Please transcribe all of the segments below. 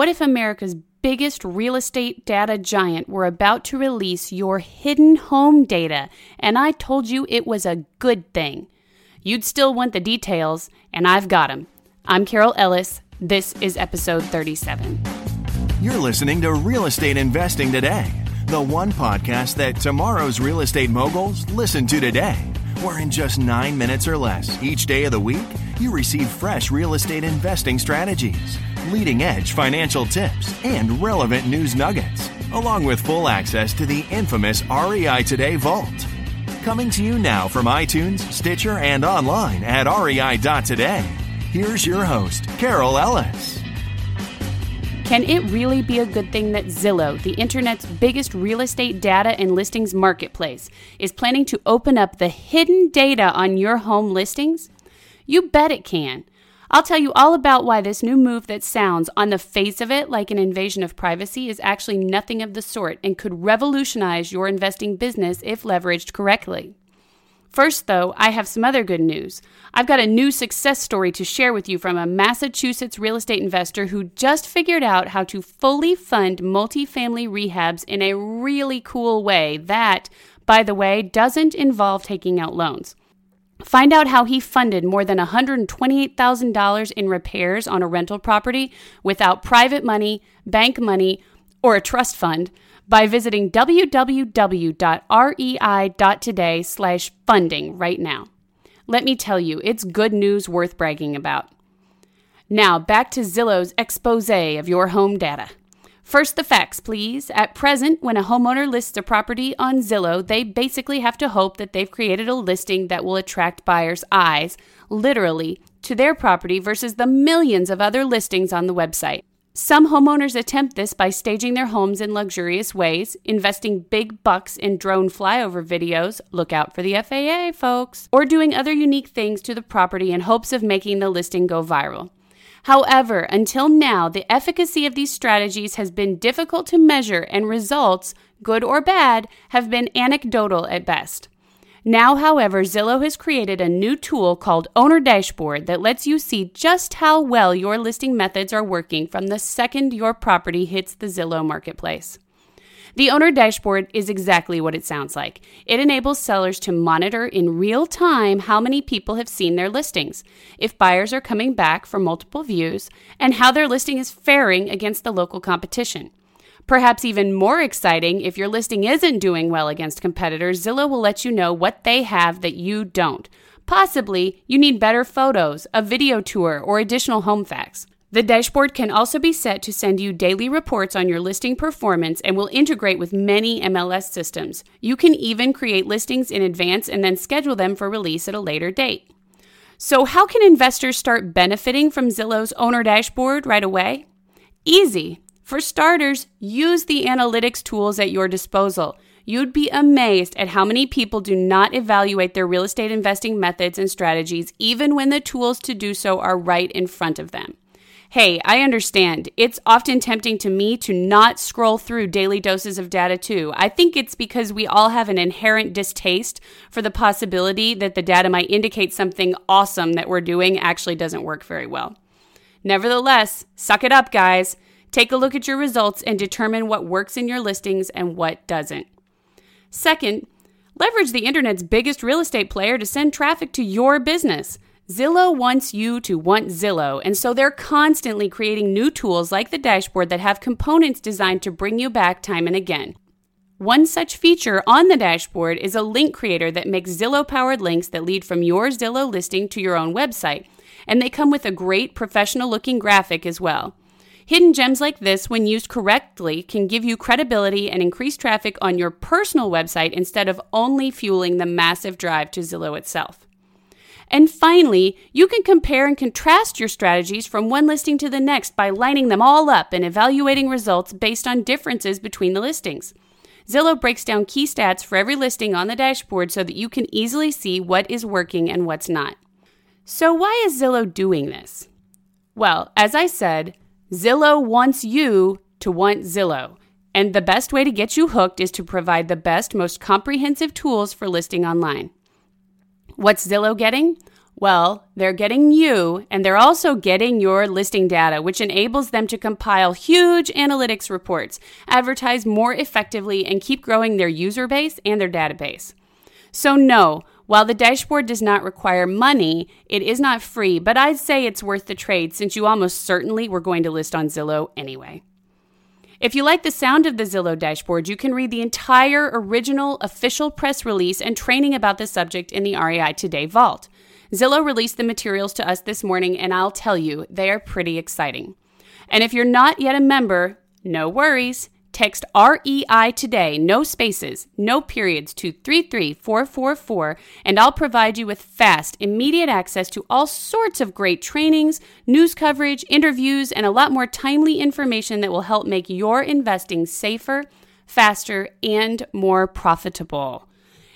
What if America's biggest real estate data giant were about to release your hidden home data and I told you it was a good thing? You'd still want the details, and I've got them. I'm Carol Ellis. This is episode 37. You're listening to Real Estate Investing Today, the one podcast that tomorrow's real estate moguls listen to today, where in just nine minutes or less each day of the week, you receive fresh real estate investing strategies, leading edge financial tips, and relevant news nuggets, along with full access to the infamous REI Today Vault. Coming to you now from iTunes, Stitcher, and online at rei.today. Here's your host, Carol Ellis. Can it really be a good thing that Zillow, the internet's biggest real estate data and listings marketplace, is planning to open up the hidden data on your home listings? You bet it can. I'll tell you all about why this new move that sounds, on the face of it, like an invasion of privacy is actually nothing of the sort and could revolutionize your investing business if leveraged correctly. First, though, I have some other good news. I've got a new success story to share with you from a Massachusetts real estate investor who just figured out how to fully fund multifamily rehabs in a really cool way that, by the way, doesn't involve taking out loans. Find out how he funded more than $128,000 in repairs on a rental property without private money, bank money, or a trust fund by visiting www.rei.today slash funding right now. Let me tell you, it's good news worth bragging about. Now, back to Zillow's expose of your home data. First, the facts, please. At present, when a homeowner lists a property on Zillow, they basically have to hope that they've created a listing that will attract buyers' eyes, literally, to their property versus the millions of other listings on the website. Some homeowners attempt this by staging their homes in luxurious ways, investing big bucks in drone flyover videos, look out for the FAA, folks, or doing other unique things to the property in hopes of making the listing go viral. However, until now, the efficacy of these strategies has been difficult to measure, and results, good or bad, have been anecdotal at best. Now, however, Zillow has created a new tool called Owner Dashboard that lets you see just how well your listing methods are working from the second your property hits the Zillow marketplace. The owner dashboard is exactly what it sounds like. It enables sellers to monitor in real time how many people have seen their listings, if buyers are coming back for multiple views, and how their listing is faring against the local competition. Perhaps even more exciting, if your listing isn't doing well against competitors, Zillow will let you know what they have that you don't. Possibly, you need better photos, a video tour, or additional home facts. The dashboard can also be set to send you daily reports on your listing performance and will integrate with many MLS systems. You can even create listings in advance and then schedule them for release at a later date. So, how can investors start benefiting from Zillow's owner dashboard right away? Easy. For starters, use the analytics tools at your disposal. You'd be amazed at how many people do not evaluate their real estate investing methods and strategies, even when the tools to do so are right in front of them. Hey, I understand. It's often tempting to me to not scroll through daily doses of data too. I think it's because we all have an inherent distaste for the possibility that the data might indicate something awesome that we're doing actually doesn't work very well. Nevertheless, suck it up, guys. Take a look at your results and determine what works in your listings and what doesn't. Second, leverage the internet's biggest real estate player to send traffic to your business. Zillow wants you to want Zillow, and so they're constantly creating new tools like the dashboard that have components designed to bring you back time and again. One such feature on the dashboard is a link creator that makes Zillow powered links that lead from your Zillow listing to your own website, and they come with a great professional looking graphic as well. Hidden gems like this, when used correctly, can give you credibility and increase traffic on your personal website instead of only fueling the massive drive to Zillow itself. And finally, you can compare and contrast your strategies from one listing to the next by lining them all up and evaluating results based on differences between the listings. Zillow breaks down key stats for every listing on the dashboard so that you can easily see what is working and what's not. So, why is Zillow doing this? Well, as I said, Zillow wants you to want Zillow. And the best way to get you hooked is to provide the best, most comprehensive tools for listing online. What's Zillow getting? Well, they're getting you, and they're also getting your listing data, which enables them to compile huge analytics reports, advertise more effectively, and keep growing their user base and their database. So, no, while the dashboard does not require money, it is not free, but I'd say it's worth the trade since you almost certainly were going to list on Zillow anyway. If you like the sound of the Zillow dashboard, you can read the entire original official press release and training about the subject in the REI Today Vault. Zillow released the materials to us this morning, and I'll tell you, they are pretty exciting. And if you're not yet a member, no worries. Text REI today, no spaces, no periods, to 33444, and I'll provide you with fast, immediate access to all sorts of great trainings, news coverage, interviews, and a lot more timely information that will help make your investing safer, faster, and more profitable.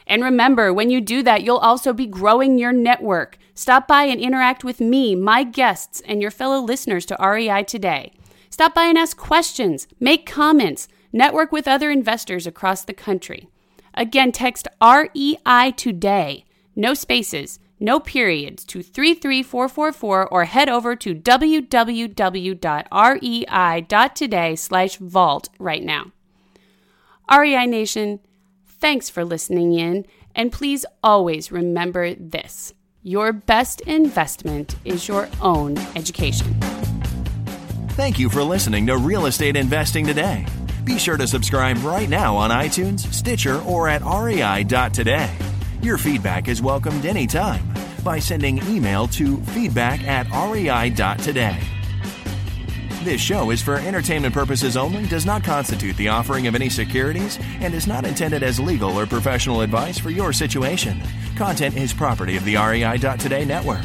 And remember, when you do that, you'll also be growing your network. Stop by and interact with me, my guests, and your fellow listeners to REI today. Stop by and ask questions, make comments, network with other investors across the country. Again, text REI today, no spaces, no periods, to 33444 or head over to www.rei.today slash vault right now. REI Nation, thanks for listening in, and please always remember this your best investment is your own education. Thank you for listening to Real Estate Investing Today. Be sure to subscribe right now on iTunes, Stitcher, or at rei.today. Your feedback is welcomed anytime by sending email to feedback at rei.today. This show is for entertainment purposes only, does not constitute the offering of any securities, and is not intended as legal or professional advice for your situation. Content is property of the REI.today network.